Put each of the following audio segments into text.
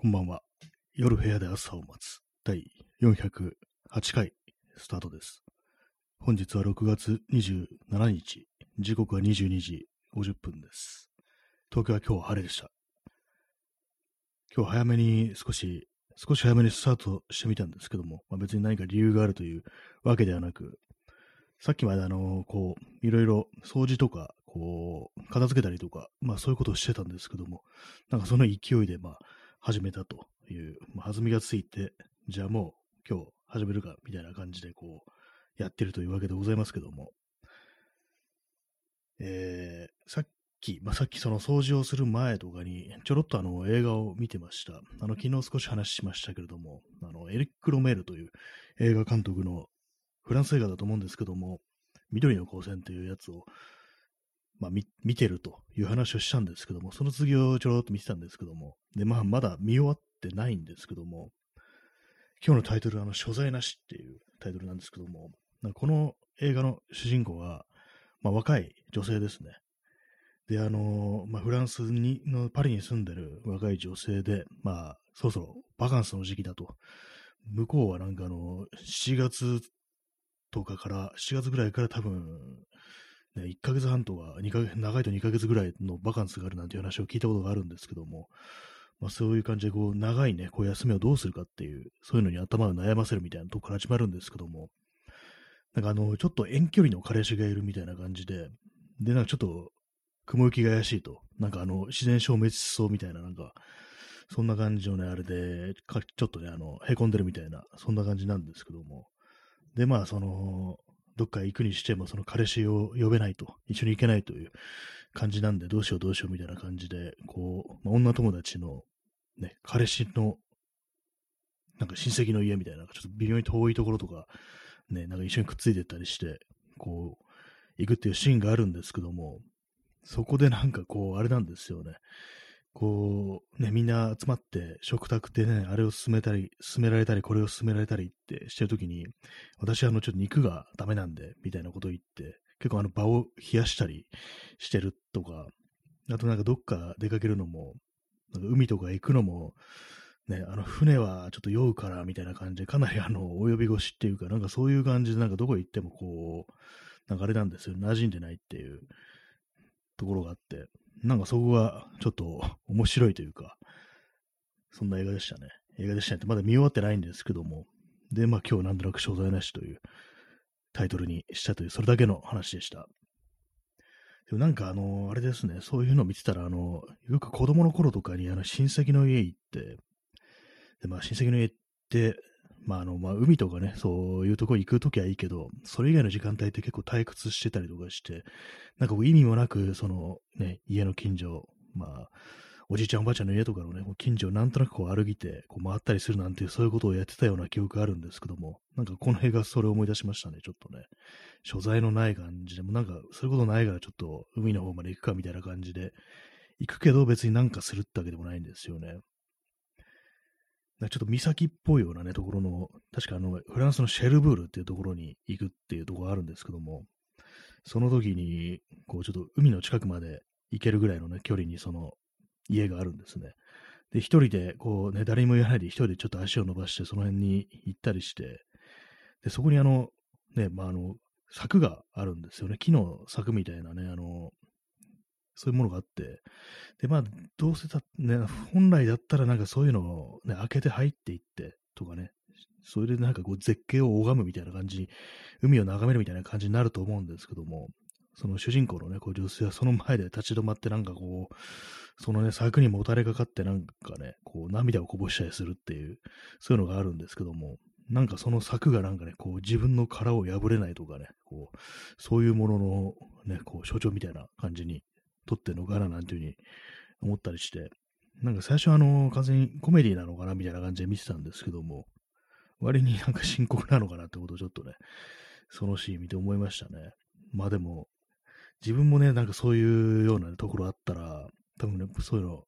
こんばんは。夜部屋で朝を待つ第408回スタートです。本日は6月27日、時刻は22時50分です。東京は今日晴れでした。今日早めに少し、少し早めにスタートしてみたんですけども、まあ、別に何か理由があるというわけではなく、さっきまであの、こう、いろいろ掃除とか、こう、片付けたりとか、まあそういうことをしてたんですけども、なんかその勢いで、まあ、始めたという、まあ、弾みがついて、じゃあもう今日始めるか、みたいな感じでこう、やってるというわけでございますけども、えー、さっき、まあ、さっきその掃除をする前とかに、ちょろっとあの映画を見てました。あの、昨日少し話しましたけれども、あの、エリック・ロメールという映画監督のフランス映画だと思うんですけども、緑の光線というやつを、まあ、見てるという話をしたんですけども、その次をちょろっと見てたんですけども、で、まあ、まだ見終わってないんですけども、今日のタイトルは、あの、所在なしっていうタイトルなんですけども、この映画の主人公は、まあ、若い女性ですね。で、あの、まあ、フランスにのパリに住んでる若い女性で、まあ、そろそろバカンスの時期だと。向こうはなんかあの、7月とかから、7月ぐらいから多分、ね、1ヶ月半とか2ヶ月、長いと2ヶ月ぐらいのバカンスがあるなんていう話を聞いたことがあるんですけども、まあ、そういう感じでこう、長いね、こう休みをどうするかっていう、そういうのに頭を悩ませるみたいなとこから始まるんですけども、なんかあの、ちょっと遠距離の彼氏がいるみたいな感じで、で、なんかちょっと、雲行きが怪しいと、なんかあの、自然消滅しそうみたいな、なんか、そんな感じのね、あれで、ちょっとね、あの、凹んでるみたいな、そんな感じなんですけども、で、まあ、その、どっか行くにしても、その彼氏を呼べないと、一緒に行けないという感じなんで、どうしようどうしようみたいな感じで、こう、まあ、女友達の、ね、彼氏の、なんか親戚の家みたいな、ちょっと微妙に遠いところとか、ね、なんか一緒にくっついてったりして、こう、行くっていうシーンがあるんですけども、そこでなんかこう、あれなんですよね。こう、ね、みんな集まって食卓でね、あれを進めたり、進められたり、これを進められたりってしてるときに、私はあの、ちょっと肉がダメなんで、みたいなことを言って、結構あの、場を冷やしたりしてるとか、あとなんかどっか出かけるのも、なんか海とか行くのも、ね、あの、船はちょっと酔うから、みたいな感じで、かなりあの、お呼び越しっていうか、なんかそういう感じで、なんかどこ行ってもこう、なんかあれなんですよ、馴染んでないっていうところがあって、なんかそこがちょっと面白いというか、そんな映画でしたね。映画でしたねってまだ見終わってないんですけども、で、まあ今日なんとなく所在なしというタイトルにしたという、それだけの話でした。でもなんかあの、あれですね、そういうのを見てたら、あの、よく子供の頃とかにあの親戚の家行って、で、まあ親戚の家って、まああの、まあ海とかね、そういうとこ行くときはいいけど、それ以外の時間帯って結構退屈してたりとかして、なんか意味もなく、そのね、家の近所、まあ、おじいちゃんおばあちゃんの家とかのね、近所をなんとなくこう歩いて、こう回ったりするなんていう、そういうことをやってたような記憶があるんですけども、なんかこの映画それを思い出しましたね、ちょっとね。所在のない感じでも、なんかそういうことないからちょっと海の方まで行くかみたいな感じで、行くけど別になんかするってわけでもないんですよね。ちょっと岬っぽいようなね、ところの、確かあの、フランスのシェルブールっていうところに行くっていうところがあるんですけども、その時に、こう、ちょっと海の近くまで行けるぐらいのね、距離にその家があるんですね。で、一人で、こうね、誰にも言わないで一人でちょっと足を伸ばして、その辺に行ったりして、で、そこにあの、ね、まあ、あの、柵があるんですよね。木の柵みたいなね、あの、そういうものがあって、で、まあ、どうせだ、ね、本来だったらなんかそういうのをね、開けて入っていってとかね、それでなんかこう絶景を拝むみたいな感じ、海を眺めるみたいな感じになると思うんですけども、その主人公のね、こう女性はその前で立ち止まってなんかこう、そのね、柵にもたれかかってなんかね、こう涙をこぼしたりするっていう、そういうのがあるんですけども、なんかその柵がなんかね、こう自分の殻を破れないとかね、こう、そういうもののね、こう象徴みたいな感じに撮ってんのかななんていうふうに思ったりして、なんか最初あの、完全にコメディなのかなみたいな感じで見てたんですけども、割になんか深刻なのかなってことをちょっとね、そのシーン見て思いましたね。まあでも、自分もね、なんかそういうような、ところあったら、多分ね、そういうの、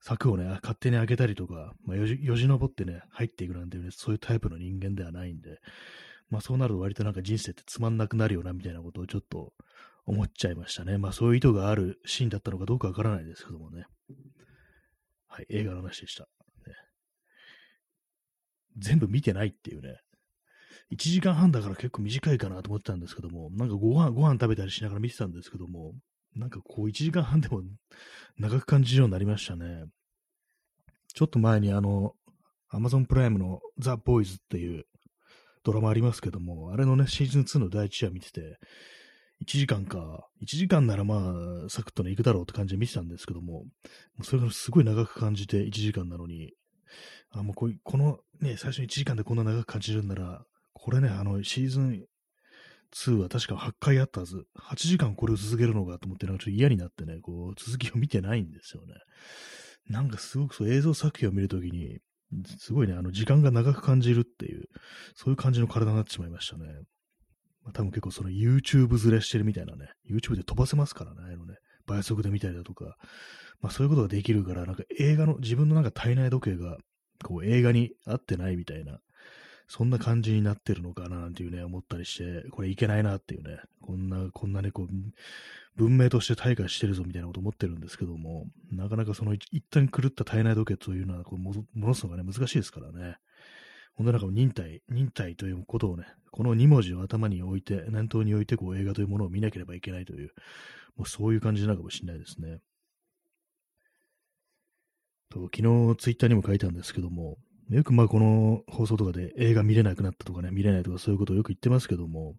柵をね、勝手に開けたりとか、まあ、よじよじ登ってね、入っていくなんていうね、そういうタイプの人間ではないんで、まあそうなると割となんか人生ってつまんなくなるよな、みたいなことをちょっと思っちゃいましたね。まあそういう意図があるシーンだったのかどうかわからないですけどもね。はい、映画の話でした。ね、全部見てないっていうね。1時間半だから結構短いかなと思ってたんですけども、なんかご飯、ご飯食べたりしながら見てたんですけども、なんかこう1時間半でも長く感じるようになりましたね。ちょっと前にあの、アマゾンプライムのザ・ボーイズっていうドラマありますけども、あれのね、シーズン2の第1話見てて、1時間か、1時間ならまあ、サクッとね、行くだろうって感じで見てたんですけども、それがすごい長く感じて1時間なのに、あ、もうここのね、最初に1時間でこんな長く感じるんなら、これね、あの、シーズン2は確か8回あったはず、8時間これを続けるのかと思って、なんかちょっと嫌になってね、こう、続きを見てないんですよね。なんかすごくそう映像作品を見るときに、すごいね、あの、時間が長く感じるっていう、そういう感じの体になってしまいましたね。まあ、多分結構その YouTube ずれしてるみたいなね、YouTube で飛ばせますからね、あのね、倍速で見たりだとか、まあそういうことができるから、なんか映画の、自分のなんか体内時計が、こう映画に合ってないみたいな、そんな感じになってるのかななんていうね、思ったりして、これいけないなっていうね、こんな、こんなね、こう、文明として退化してるぞみたいなこと思ってるんですけども、なかなかその一旦狂った体内時計というのは、こう、戻すのがね、難しいですからね。ほんとなんか忍耐、忍耐ということをね、この2文字を頭に置いて、念頭に置いて、こう映画というものを見なければいけないという、もうそういう感じなのかもしれないですね。と昨日ツイッターにも書いたんですけども、よくまあこの放送とかで映画見れなくなったとかね、見れないとかそういうことをよく言ってますけども、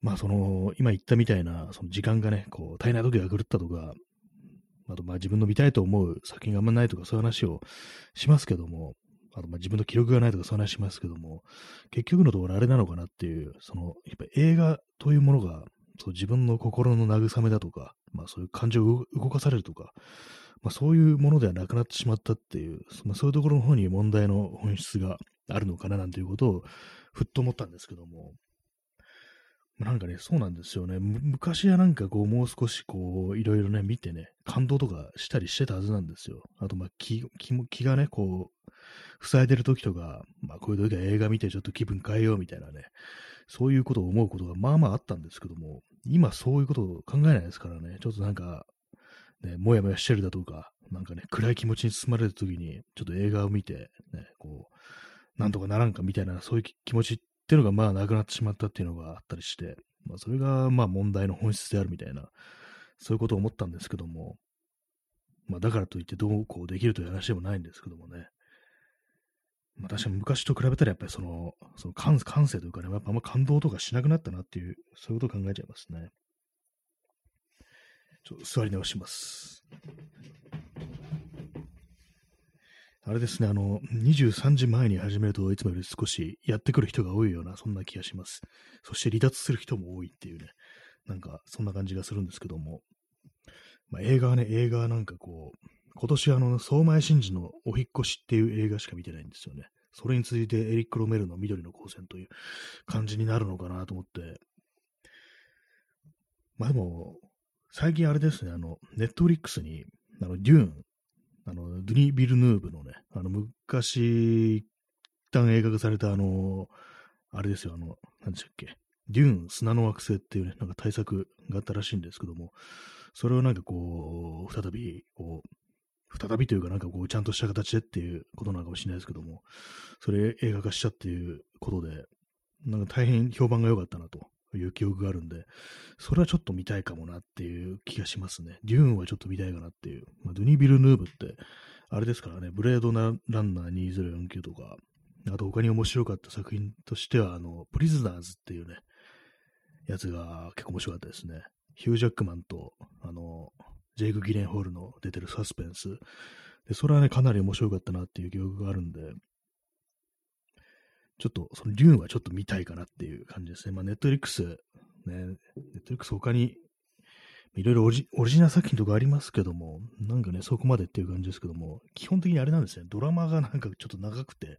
まあその、今言ったみたいな、その時間がね、こう、大変な時が狂ったとか、あとまあ自分の見たいと思う作品があんまないとかそういう話をしますけども、あとまあ自分の記録がないとかそう話しますけども、結局のところあれなのかなっていう、その、やっぱ映画というものが、そう自分の心の慰めだとか、まあそういう感情を動かされるとか、まあ、そういうものではなくなってしまったっていう、まあ、そういうところの方に問題の本質があるのかななんていうことをふっと思ったんですけども、なんかね、そうなんですよね。昔はなんかこう、もう少しこう、いろいろね、見てね、感動とかしたりしてたはずなんですよ。あと、まあ気、気気がね、こう、塞いでる時とか、まあ、こういう時は映画見てちょっと気分変えようみたいなね、そういうことを思うことがまあまああったんですけども、今そういうことを考えないですからね、ちょっとなんか、ね、もやもやしてるだとか、なんかね、暗い気持ちに包まれるときに、ちょっと映画を見て、ね、こう、なんとかならんかみたいな、そういう気持ちっていうのがまあなくなってしまったっていうのがあったりして、まあそれがまあ問題の本質であるみたいな、そういうことを思ったんですけども、まあだからといってどうこうできるという話でもないんですけどもね。まあ確かに昔と比べたらやっぱりその、その感感性というかね、やっぱあんま感動とかしなくなったなっていう、そういうことを考えちゃいますね。ちょっと座り直します。あれですね、あの、23時前に始めるといつもより少しやってくる人が多いような、そんな気がします。そして離脱する人も多いっていうね、なんかそんな感じがするんですけども、まあ、映画はね、映画はなんかこう、今年あの、相前真司のお引越しっていう映画しか見てないんですよね。それに続いてエリック・ロメルの緑の光線という感じになるのかなと思って、まあでも、最近あれですね、あの、ネットフリックスに、あの、デューン、あの、ドゥニ・ビルヌーブのね、あの、昔、一旦映画化されたあの、あれですよ、あの、何でしたっけ、デューン、砂の惑星っていうね、なんか対策があったらしいんですけども、それをなんかこう、再び、こう、再びというかなんかこう、ちゃんとした形でっていうことなのかもしれないですけども、それ映画化したっていうことで、なんか大変評判が良かったなという記憶があるんで、それはちょっと見たいかもなっていう気がしますね。デューンはちょっと見たいかなっていう。まあ、ドゥニ・ビルヌーブって、あれですからね、ブレードランナー2049とか、あと他に面白かった作品としては、あの、プリズナーズっていうね、やつが結構面白かったですね。ヒュージャックマンと、あの、ジェイク・ギレンホールの出てるサスペンス。で、それはね、かなり面白かったなっていう記憶があるんで、ちょっと、その竜はちょっと見たいかなっていう感じですね。まあ、ネットリックス、ね、ネットリックス他に、いろいろオリジナル作品とかありますけども、なんかね、そこまでっていう感じですけども、基本的にあれなんですね、ドラマがなんかちょっと長くて、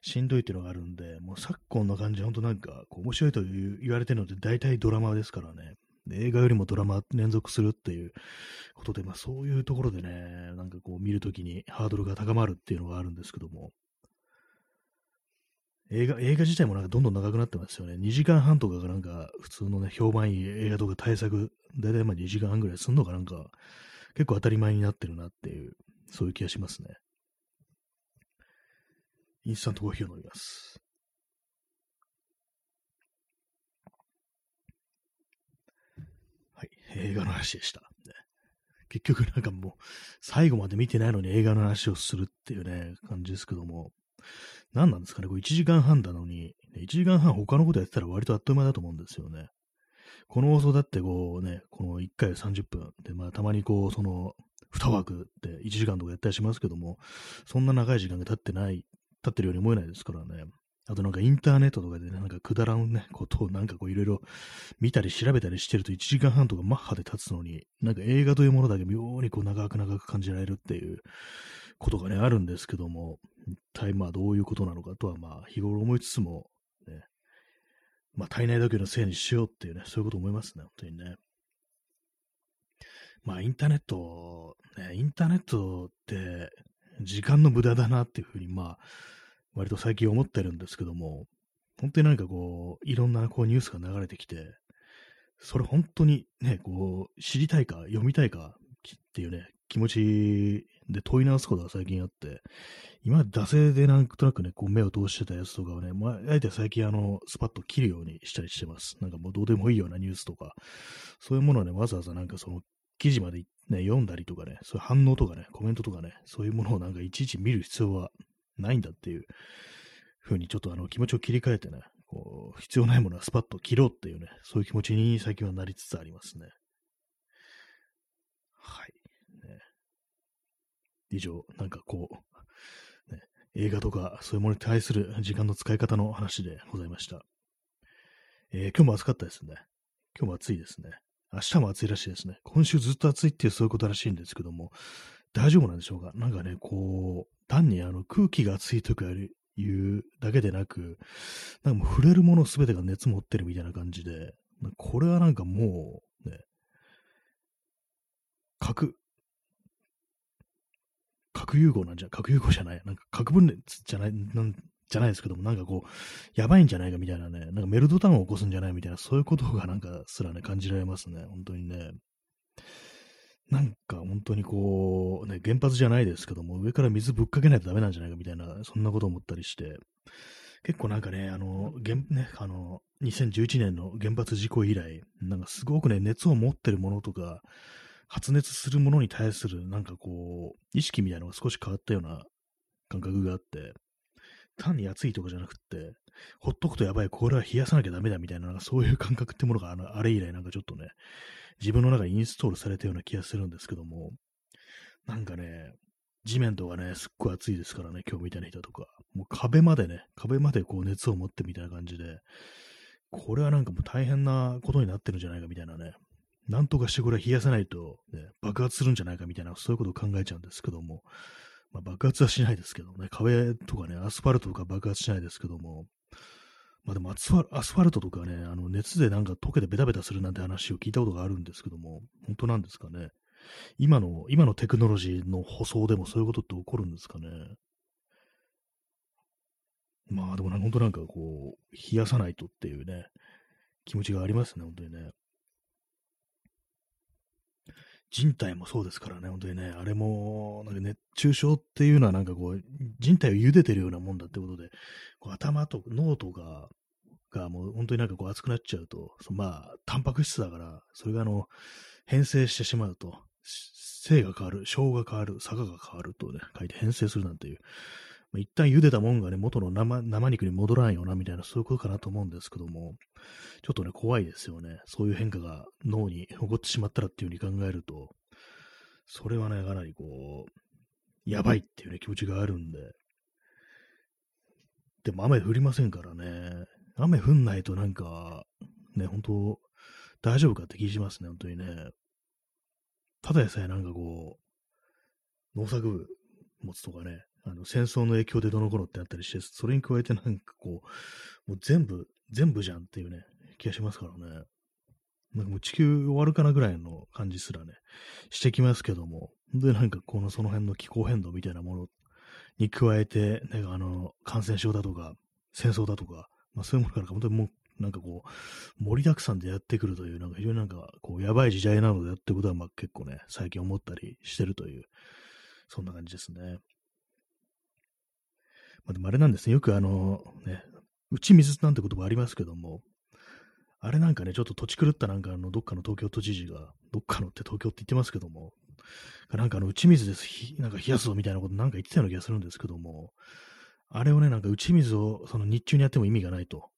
しんどいっていうのがあるんで、もう昨今の感じ、ほんとなんか、こう面白いと言われてるので、大体ドラマですからね。映画よりもドラマ連続するっていうことで、まあそういうところでね、なんかこう見るときにハードルが高まるっていうのがあるんですけども、映画、映画自体もなんかどんどん長くなってますよね。2時間半とかがなんか普通のね、評判いい映画とか対策、だいたいまあ2時間半ぐらいすんのがなんか結構当たり前になってるなっていう、そういう気がしますね。インスタントコーヒーを飲みます。はい、映画の話でした。結局なんかもう、最後まで見てないのに映画の話をするっていうね、感じですけども、何なんですかね、これ1時間半なのに、1時間半他のことやってたら割とあっという間だと思うんですよね。この放送だってこうね、この1回30分で、まあたまにこう、その、2枠って1時間とかやったりしますけども、そんな長い時間が経ってない、経ってるように思えないですからね。あとなんかインターネットとかでね、なんかくだらんね、ことをなんかこういろいろ見たり調べたりしてると1時間半とかマッハで経つのに、なんか映画というものだけ妙にこう長く長く感じられるっていうことがね、あるんですけども、一体まあどういうことなのかとはまあ日頃思いつつも、ね、まあ体内時計のせいにしようっていうね、そういうこと思いますね、本当にね。まあインターネット、ね、インターネットって時間の無駄だなっていうふうにまあ割と最近思ってるんですけども、本当になんかこう、いろんなこうニュースが流れてきて、それ本当にね、こう、知りたいか、読みたいかっていうね、気持ちで問い直すことが最近あって、今まで惰性でなんとなくね、こう目を通してたやつとかをね、まあ、あえて最近あの、スパッと切るようにしたりしてます。なんかもうどうでもいいようなニュースとか、そういうものをね、わざわざなんかその記事までね、読んだりとかね、そういう反応とかね、コメントとかね、そういうものをなんかいちいち見る必要はないんだっていうふうにちょっとあの気持ちを切り替えてね、こう、必要ないものはスパッと切ろうっていうね、そういう気持ちに最近はなりつつありますね。はい。ね、以上、なんかこう、ね、映画とかそういうものに対する時間の使い方の話でございました。えー、今日も暑かったですね。今日も暑いですね。明日も暑いらしいですね。今週ずっと暑いっていうそういうことらしいんですけども、大丈夫なんでしょうか？なんかね、こう、単にあの空気が暑いとかいうだけでなく、なんかもう触れるものすべてが熱持ってるみたいな感じで、これはなんかもう、ね、核、核融合なんじゃ、核融合じゃない、なんか核分裂じゃない、なんじゃないですけども、なんかこう、やばいんじゃないかみたいなね、なんかメルトダウンを起こすんじゃないみたいな、そういうことがなんかすらね、感じられますね、本当にね。なんか本当にこう、ね、原発じゃないですけども、上から水ぶっかけないとダメなんじゃないかみたいな、そんなこと思ったりして、結構なんかね、あの、原ね、あの、2011年の原発事故以来、なんかすごくね、熱を持ってるものとか、発熱するものに対する、なんかこう、意識みたいなのが少し変わったような感覚があって、単に暑いとかじゃなくて、ほっとくとやばい、これは冷やさなきゃダメだみたいな、そういう感覚ってものがあのあれ以来なんかちょっとね、自分の中にインストールされたような気がするんですけども、なんかね、地面とかね、すっごい暑いですからね、今日みたいな人とか。もう壁までね、壁までこう熱を持ってみたいな感じで、これはなんかもう大変なことになってるんじゃないかみたいなね、なんとかしてこれ冷やさないと、ね、爆発するんじゃないかみたいな、そういうことを考えちゃうんですけども、まあ、爆発はしないですけどね、壁とかね、アスファルトとか爆発しないですけども、まあでもアスファルトとかね、あの熱でなんか溶けてベタベタするなんて話を聞いたことがあるんですけども、本当なんですかね？今の、今のテクノロジーの舗装でもそういうことって起こるんですかね？まあでも本当なんかこう、冷やさないとっていうね、気持ちがありますね、本当にね。人体もそうですからね、本当にね、あれも、なんか熱中症っていうのはなんかこう、人体を茹でてるようなもんだってことで、こう頭と脳とかがもう本当になんかこう熱くなっちゃうと、そまあ、タンパク質だから、それがあの、変性してしまうと、性が変わる、小が変わる、坂が変わるとね、書いて変性するなんていう、まあ、一旦茹でたもんがね、元の生生肉に戻らんよな、みたいな、そういうことかなと思うんですけども、ちょっとね、怖いですよね。そういう変化が脳に起こってしまったらっていう風に考えると、それはね、かなりこう、やばいっていうね、気持ちがあるんで、でも雨降りませんからね、雨降んないとなんか、ね、本当大丈夫かって気しますね、本当にね。ただでさえなんかこう、農作物とかね、あの戦争の影響でどの頃ってあったりして、それに加えてなんかこう、もう全部、全部じゃんっていうね、気がしますからね。なんかもう地球終わるかなぐらいの感じすらね、してきますけども、で、なんかこのその辺の気候変動みたいなものに加えて、ね、あの、感染症だとか、戦争だとか、まあそういうものから本当にもう、なんかこう、盛りだくさんでやってくるという、なんか非常になんか、こう、やばい時代なのでってことは、まあ結構ね、最近思ったりしてるという、そんな感じですね。まあ、でもあれなんですね。よくあの、ね、打ち水なんて言葉ありますけども、あれなんかね、ちょっと土地狂ったなんかあの、どっかの東京都知事が、どっかのって東京って言ってますけども、なんかあの、打ち水です、なんか冷やすぞみたいなことなんか言ってたような気がするんですけども、あれをね、なんか打ち水をその日中にやっても意味がないと。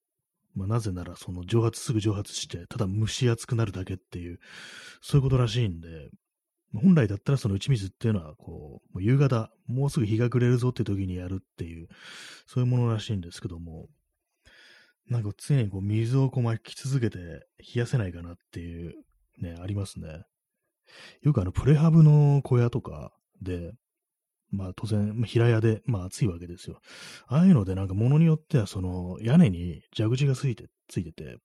まあ、なぜなら、その蒸発、すぐ蒸発して、ただ蒸し暑くなるだけっていう、そういうことらしいんで、本来だったらその打ち水っていうのは、こう、もう夕方、もうすぐ日が暮れるぞって時にやるっていう、そういうものらしいんですけども、なんか常にこう水をこう巻き続けて冷やせないかなっていう、ね、ありますね。よくあの、プレハブの小屋とかで、まあ当然、平屋で、まあ暑いわけですよ。ああいうのでなんか物によってはその屋根に蛇口がついて、ついてて、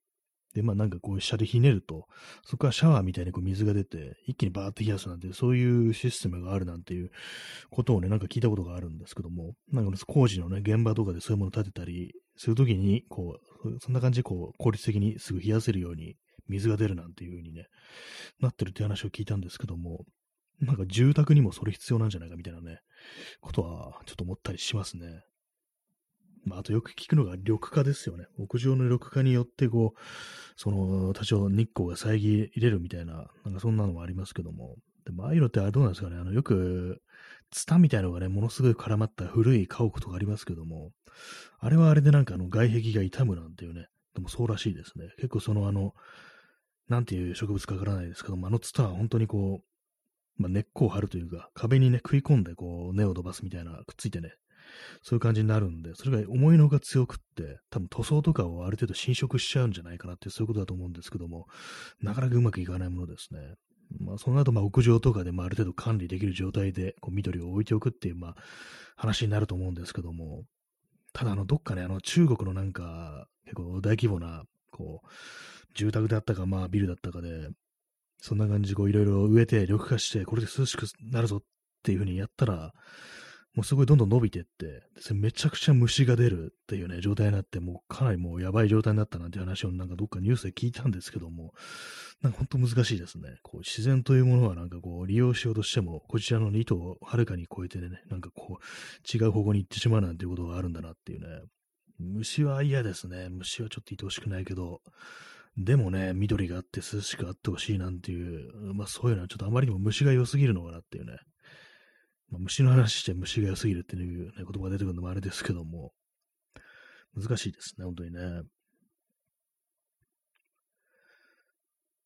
で、まあなんかこう下でひねると、そこからシャワーみたいにこう水が出て、一気にバーって冷やすなんて、そういうシステムがあるなんていうことをね、なんか聞いたことがあるんですけども、なんか工事のね、現場とかでそういうものを立てたりするときに、こう、そんな感じでこう、効率的にすぐ冷やせるように水が出るなんていう風にね、なってるって話を聞いたんですけども、なんか住宅にもそれ必要なんじゃないかみたいなね、ことはちょっと思ったりしますね。まあ、あとよく聞くのが緑化ですよね。屋上の緑化によって、こう、その、多少日光が遮れるみたいな、なんかそんなのもありますけども。でも、ああいうのってあれどうなんですかね。あの、よく、ツタみたいなのがね、ものすごい絡まった古い家屋とかありますけども、あれはあれでなんかあの外壁が傷むなんていうね、でもそうらしいですね。結構そのあの、なんていう植物かからないですけども、あのツタは本当にこう、まあ、根っこを張るというか、壁にね、食い込んでこう、根を伸ばすみたいな、くっついてね、そういう感じになるんで、それが思いのほか強くって、多分塗装とかをある程度侵食しちゃうんじゃないかなって、そういうことだと思うんですけども、なかなかうまくいかないものですね。まあ、その後、まあ、屋上とかで、まあ、ある程度管理できる状態で、こう、緑を置いておくっていう、まあ、話になると思うんですけども、ただ、あの、どっかね、あの、中国のなんか、結構大規模な、こう、住宅だったか、まあ、ビルだったかで、そんな感じ、こう、いろいろ植えて、緑化して、これで涼しくなるぞっていうふうにやったら、もうすごいどんどん伸びてって、めちゃくちゃ虫が出るっていうね、状態になって、もうかなりもうやばい状態になったなんて話をなんかどっかニュースで聞いたんですけども、なんか本当難しいですね。こう自然というものはなんかこう利用しようとしても、こちらの意図をはるかに超えてね、なんかこう違う方向に行ってしまうなんていうことがあるんだなっていうね。虫は嫌ですね。虫はちょっと愛おしくないけど、でもね、緑があって涼しくあってほしいなんていう、まあそういうのはちょっとあまりにも虫が良すぎるのかなっていうね。まあ、虫の話して虫が良すぎるっていう、ね、言葉が出てくるのもあれですけども、難しいですね、本当にね。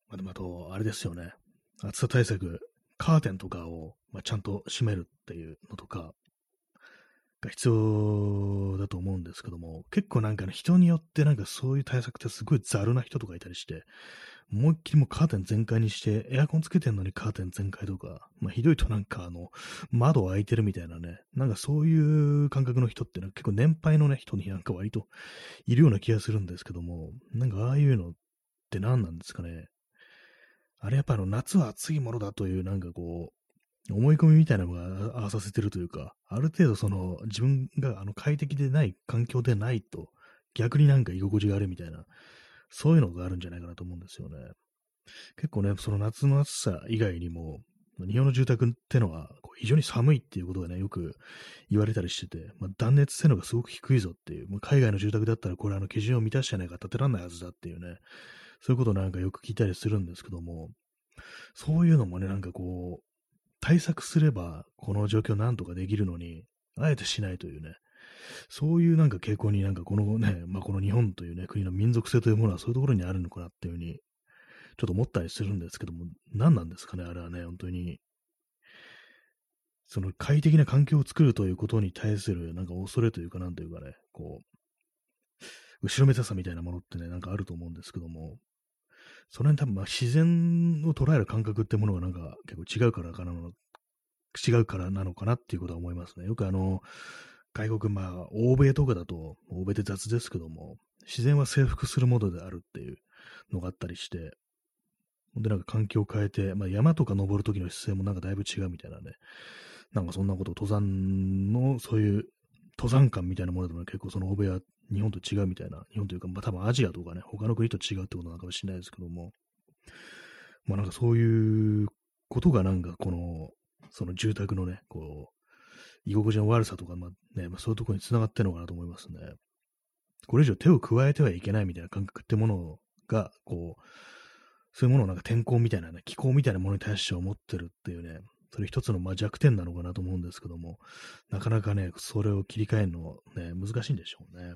まあ、でもあと、あれですよね。暑さ対策、カーテンとかを、まあ、ちゃんと閉めるっていうのとか、が必要だと思うんですけども、結構なんかね、人によってなんかそういう対策ってすごいざるな人とかいたりして、思いっきりもうカーテン全開にして、エアコンつけてんのにカーテン全開とか、まあひどいとなんかあの、窓開いてるみたいなね、なんかそういう感覚の人ってのは結構年配のね、人になんか割といるような気がするんですけども、なんかああいうのって何なんですかね。あれやっぱあの夏は暑いものだというなんかこう、思い込みみたいなのが合わさせてるというか、ある程度その自分があの快適でない環境でないと、逆になんか居心地があるみたいな、そういうのがあるんじゃないかなと思うんですよね。結構ね、その夏の暑さ以外にも、日本の住宅ってのは非常に寒いっていうことがね、よく言われたりしてて、まあ、断熱性能がすごく低いぞっていう、もう海外の住宅だったらこれあの基準を満たしてないから建てられないはずだっていうね、そういうことなんかよく聞いたりするんですけども、そういうのもね、なんかこう、対策すればこの状況なんとかできるのに、あえてしないというね、そういうなんか傾向になんかこのね、まあ、この日本というね、国の民族性というものはそういうところにあるのかなっていうふうに、ちょっと思ったりするんですけども、何なんですかね、あれはね、本当に。その快適な環境を作るということに対するなんか恐れというか、なんというかね、こう、後ろめたさみたいなものってね、なんかあると思うんですけども、その辺多分まあ自然を捉える感覚ってものがなんか結構違うからかな、違うからなのかなっていうことは思いますね。よくあの、外国、まあ、欧米とかだと、欧米って雑ですけども、自然は征服するものであるっていうのがあったりして、で、なんか環境を変えて、まあ、山とか登るときの姿勢もなんかだいぶ違うみたいなね、なんかそんなこと、登山の、そういう登山感みたいなものでも結構その欧米は日本と違うみたいな、日本というか、まあ多分アジアとかね、他の国と違うってことなのかもしれないですけども、まあなんかそういうことがなんかこの、その住宅のね、こう、居心地の悪さとか、まあね、まあ、そういうところに繋がってるのかなと思いますね。これ以上手を加えてはいけないみたいな感覚ってものが、こう、そういうものをなんか天候みたいなね、気候みたいなものに対して思ってるっていうね、それ一つのまあ弱点なのかなと思うんですけども、なかなかね、それを切り替えるのね、難しいんでしょうね。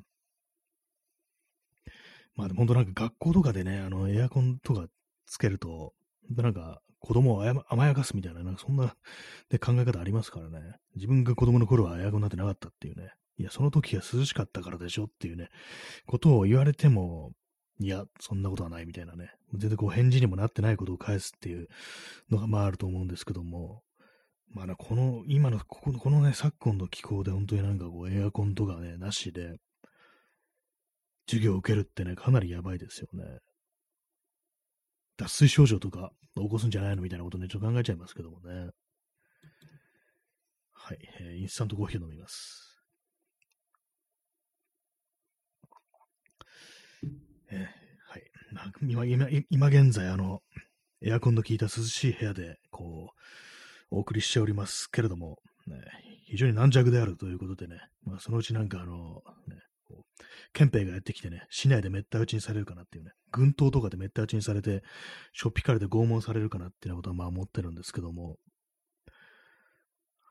まあでも本当なんか学校とかでね、あのエアコンとかつけると、なんか子供を甘やかすみたいな、なんかそんな、で考え方ありますからね。自分が子供の頃はエアコンなんてなかったっていうね。いや、その時は涼しかったからでしょっていうね、ことを言われても、いや、そんなことはないみたいなね。全然こう返事にもなってないことを返すっていうのがまああると思うんですけども、まあね、この、今の、ここのね、昨今の気候で本当になんかこうエアコンとかね、なしで、授業を受けるってね、かなりやばいですよね。脱水症状とか起こすんじゃないのみたいなことね、ちょっと考えちゃいますけどもね。はい、えー、インスタントコーヒーを飲みます。えー、はい。今、今、今現在、あの、エアコンの効いた涼しい部屋で、こう、お送りしておりますけれども、ね、非常に軟弱であるということでね、まあ、そのうちなんかあの、ね、憲兵がやってきてね、市内でめった打ちにされるかなっていうね、軍刀とかでめった打ちにされて、しょっぴかれて拷問されるかなっていうようなことはまあ思ってるんですけども、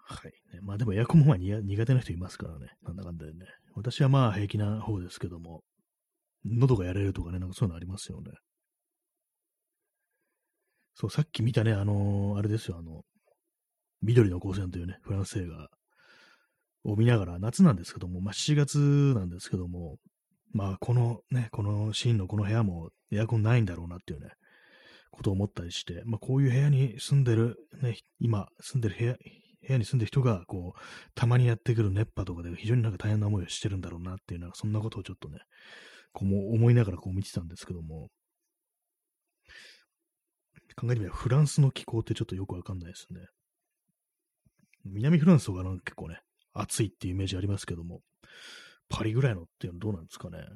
はい。ね、まあでもエアコンもまあ苦手な人いますからね、なんだかんだでね。私はまあ平気な方ですけども、喉がやれるとかね、なんかそういうのありますよね。そう、さっき見たね、あのー、あれですよ、あの、緑の光線というね、フランス映画を見ながら、夏なんですけども、まあ、7月なんですけども、まあ、このね、このシーンのこの部屋もエアコンないんだろうなっていうね、ことを思ったりして、まあ、こういう部屋に住んでる、ね、今住んでる部屋、部屋に住んでる人が、こう、たまにやってくる熱波とかで非常になんか大変な思いをしてるんだろうなっていう、なんかそんなことをちょっとね、こうも思いながらこう見てたんですけども、考えてみればフランスの気候ってちょっとよくわかんないですね。南フランスとかなんか結構ね、暑いっていうイメージありますけども、パリぐらいのっていうのはどうなんですかね。やっ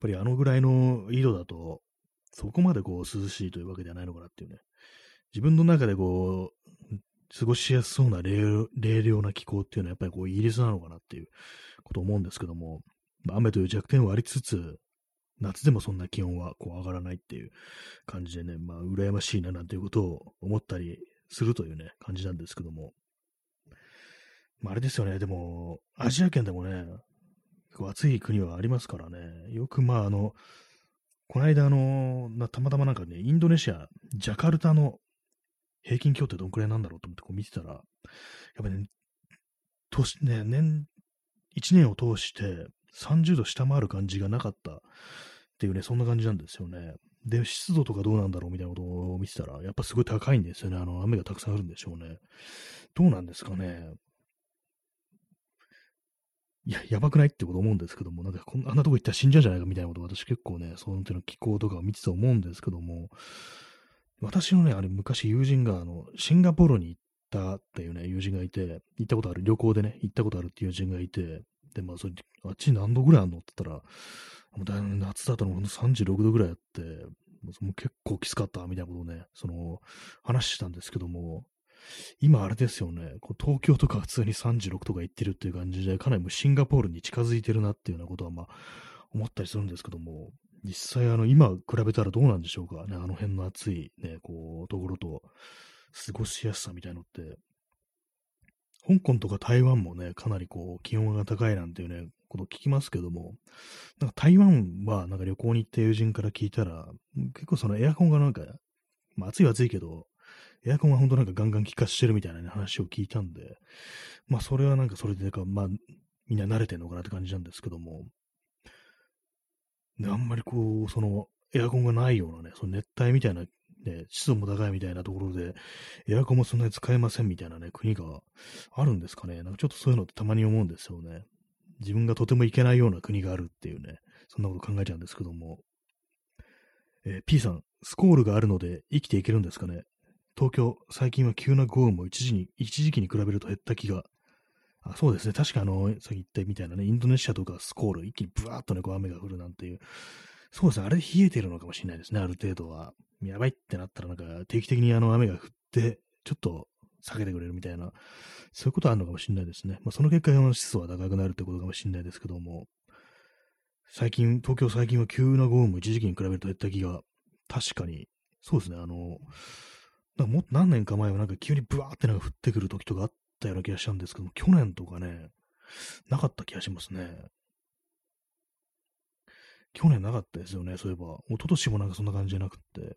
ぱりあのぐらいの緯度だと、そこまでこう涼しいというわけではないのかなっていうね。自分の中でこう、過ごしやすそうな冷涼な気候っていうのはやっぱりこうイギリスなのかなっていうことを思うんですけども、雨という弱点はありつつ、夏でもそんな気温はこう上がらないっていう感じでね、まあ羨ましいななんていうことを思ったりするというね、感じなんですけども。まあ、あれですよね、でも、アジア圏でもね、結構暑い国はありますからね、よくまあ、あの、この間、あの、たまたまなんかね、インドネシア、ジャカルタの平均気温ってどんくらいなんだろうと思ってこう見てたら、やっぱね、年、ね、年、1年を通して30度下回る感じがなかったっていうね、そんな感じなんですよね。で、湿度とかどうなんだろうみたいなことを見てたら、やっぱすごい高いんですよね。あの、雨がたくさん降るんでしょうね。どうなんですかね。いや、やばくないってこと思うんですけども、なんかこんあんなとこ行ったら死んじゃうんじゃないかみたいなこと私結構ね、その手の気候とかを見てた思うんですけども、私のね、あれ昔友人があの、シンガポールに行ったっていうね、友人がいて、行ったことある、旅行でね、行ったことあるっていう友人がいて、で、まあ、それ、あっち何度ぐらいあるのって言ったら、もうだ夏だとほんと36度ぐらいあって、もう結構きつかったみたいなことをね、その、話したんですけども、今あれですよね、こう東京とか普通に36とか行ってるっていう感じで、かなりもうシンガポールに近づいてるなっていうようなことは、まあ、思ったりするんですけども、実際あの、今比べたらどうなんでしょうか。ね、あの辺の暑いね、こう、ところと、過ごしやすさみたいのって、香港とか台湾もね、かなりこう、気温が高いなんていうね、こと聞きますけども、なんか台湾はなんか旅行に行った友人から聞いたら、結構そのエアコンがなんか、まあ暑いは暑いけど、エアコンが本当なんかガンガン効かしてるみたいな、ね、話を聞いたんで、まあそれはなんかそれでか、まあみんな慣れてんのかなって感じなんですけども、であんまりこう、そのエアコンがないようなね、その熱帯みたいなね、湿度も高いみたいなところで、エアコンもそんなに使えませんみたいなね、国があるんですかね。なんかちょっとそういうのってたまに思うんですよね。自分がとても行けないような国があるっていうね、そんなこと考えちゃうんですけども。えー、P さん、スコールがあるので生きていけるんですかね？東京、最近は急な豪雨も一時に、一時期に比べると減った気が。あそうですね。確かあの、さっき言ったみたいなね、インドネシアとかスコール、一気にブワーッとね、こう雨が降るなんていう。そうですね。あれ冷えてるのかもしれないですね、ある程度は。やばいってなったらなんか定期的にあの雨が降って、ちょっと避けてくれるみたいな、そういうことあるのかもしれないですね。まあ、その結果、山の湿度は高くなるってことかもしれないですけども、最近、東京最近は急な豪雨も一時期に比べると減った気が、確かに、そうですね、あの、なんかもっと何年か前はなんか急にブワーってなんか降ってくる時とかあったような気がしたんですけども、去年とかね、なかった気がしますね。去年なかったですよね、そういえば。一昨年もなんかそんな感じじゃなくって。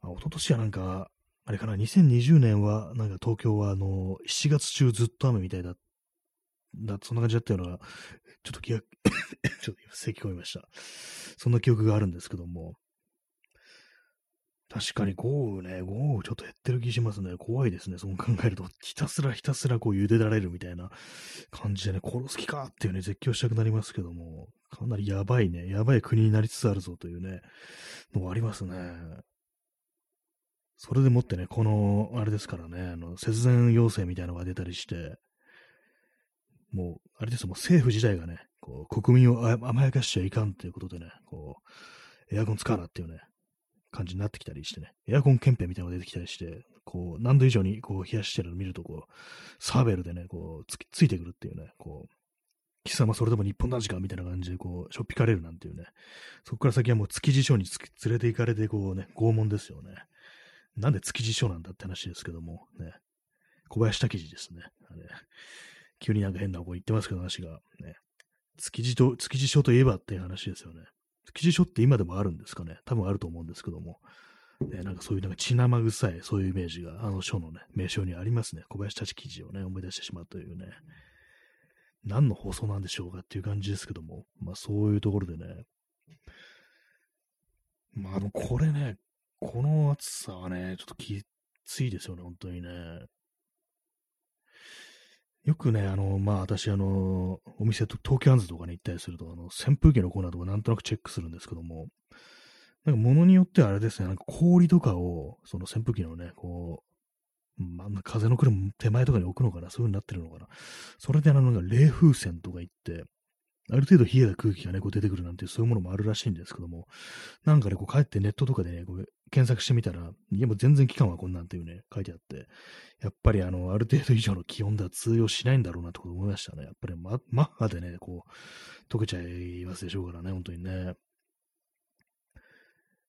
あ、一昨年はなんか、あれかな、2020年は、なんか東京はあの、7月中ずっと雨みたいだ、だそんな感じだったような、ちょっと気が ちょっと咳込みました。そんな記憶があるんですけども。確かに豪雨ね、豪雨ちょっと減ってる気しますね。怖いですね。そう考えると、ひたすらひたすらこう茹でられるみたいな感じでね、殺す気かっていうね、絶叫したくなりますけども、かなりやばいね、やばい国になりつつあるぞというね、のありますね。それでもってね、この、あれですからね、あの、節電要請みたいなのが出たりして、もう、あれですもう政府自体がね、こう、国民を甘やかしちゃいかんということでね、こう、エアコン使うなっていうね、感じになってきたりしてね、エアコン検定みたいなのが出てきたりして、こう、何度以上にこう冷やしてるのを見ると、こう、サーベルでね、こうつ、ついてくるっていうね、こう、貴様それでも日本男児かみたいな感じで、こう、しょっぴかれるなんていうね、そこから先はもう築地署に連れて行かれて、こうね、拷問ですよね。なんで築地署なんだって話ですけども、ね、小林武史ですね。あれ急になんか変な方言ってますけど、話が。ね、築地と、築地署といえばっていう話ですよね。記事書って今でもあるんですかね？多分あると思うんですけども。ね、なんかそういうなんか血生臭い、そういうイメージが、あの書のね、名称にありますね。小林たち記事をね、思い出してしまうというね。何の放送なんでしょうかっていう感じですけども。まあそういうところでね。まああの、これね、この暑さはね、ちょっときついですよね、本当にね。よくね、あの、まあ私、あの、お店と、東京ハンズとかに行ったりすると、あの、扇風機のコーナーとかなんとなくチェックするんですけども、なんか物によってはあれですね、なんか氷とかを、その扇風機のね、こう、まあ、風の来る手前とかに置くのかな、そういう風になってるのかな。それであの、なんか冷風船とか行って、ある程度冷えた空気がね、こう出てくるなんてそういうものもあるらしいんですけども、なんかね、こう帰ってネットとかでね、こう検索してみたら、いやもう全然期間はこんなんっていうね、書いてあって、やっぱりあの、ある程度以上の気温では通用しないんだろうなってこと思いましたね。やっぱりママッハでね、こう、溶けちゃいますでしょうからね、本当にね。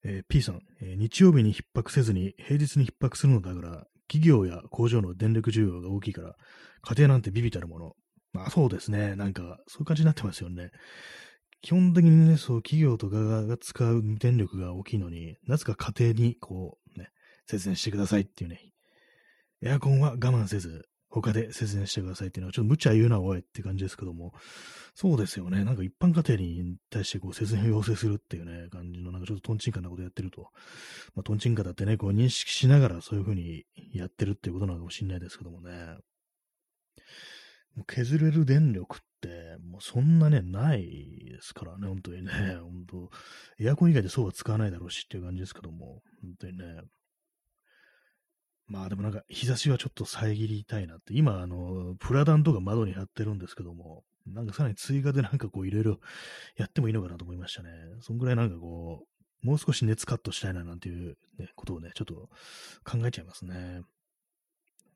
えー、P さん、えー、日曜日に逼迫せずに平日に逼迫するのだから、企業や工場の電力需要が大きいから、家庭なんてビビたるもの。まあそうですね。なんか、そういう感じになってますよね。基本的にね、そう、企業とかが使う電力が大きいのに、なぜか家庭に、こう、ね、節電してくださいっていうね、エアコンは我慢せず、他で節電してくださいっていうのは、ちょっと無茶言うな、おいって感じですけども、そうですよね。なんか一般家庭に対してこう節電を要請するっていうね、感じの、なんかちょっとトンチンカンなことやってると。まあ、トンチンカだってね、こう認識しながらそういうふうにやってるっていうことなのかもしれないですけどもね。削れる電力って、もうそんなね、ないですからね、本当にね、本当エアコン以外でそうは使わないだろうしっていう感じですけども、本当にね。まあでもなんか日差しはちょっと遮りたいなって、今あの、プラダンとか窓に貼ってるんですけども、なんかさらに追加でなんかこういろいろやってもいいのかなと思いましたね。そんぐらいなんかこう、もう少し熱カットしたいななんていう、ね、ことをね、ちょっと考えちゃいますね。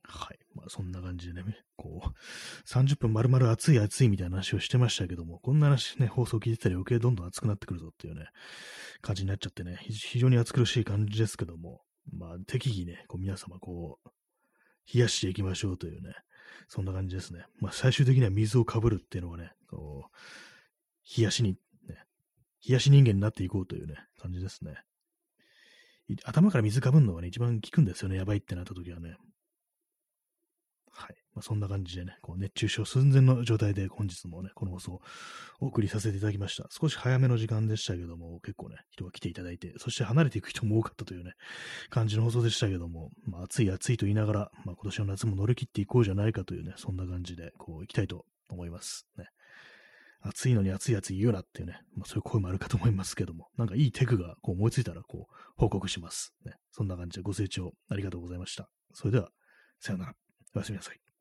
はい。まあそんな感じでね、こう、30分丸々暑い暑いみたいな話をしてましたけども、こんな話ね、放送聞いてたら余計どんどん暑くなってくるぞっていうね、感じになっちゃってね、非常に暑苦しい感じですけども、まあ適宜ね、こう皆様こう、冷やしていきましょうというね、そんな感じですね。まあ最終的には水をかぶるっていうのがね、こう、冷やしに、ね、冷やし人間になっていこうというね、感じですね。頭から水かぶるのがね、一番効くんですよね、やばいってなった時はね。はい。まあ、そんな感じでね、こう熱中症寸前の状態で本日もね、この放送をお送りさせていただきました。少し早めの時間でしたけども、結構ね、人が来ていただいて、そして離れていく人も多かったというね、感じの放送でしたけども、まあ、暑い暑いと言いながら、まあ、今年の夏も乗り切っていこうじゃないかというね、そんな感じで、こう、行きたいと思います。ね。暑いのに暑い暑い言うなっていうね、まあ、そういう声もあるかと思いますけども、なんかいいテクがこう思いついたら、こう、報告します。ね。そんな感じでご清聴ありがとうございました。それでは、さようなら。おやすみなさい。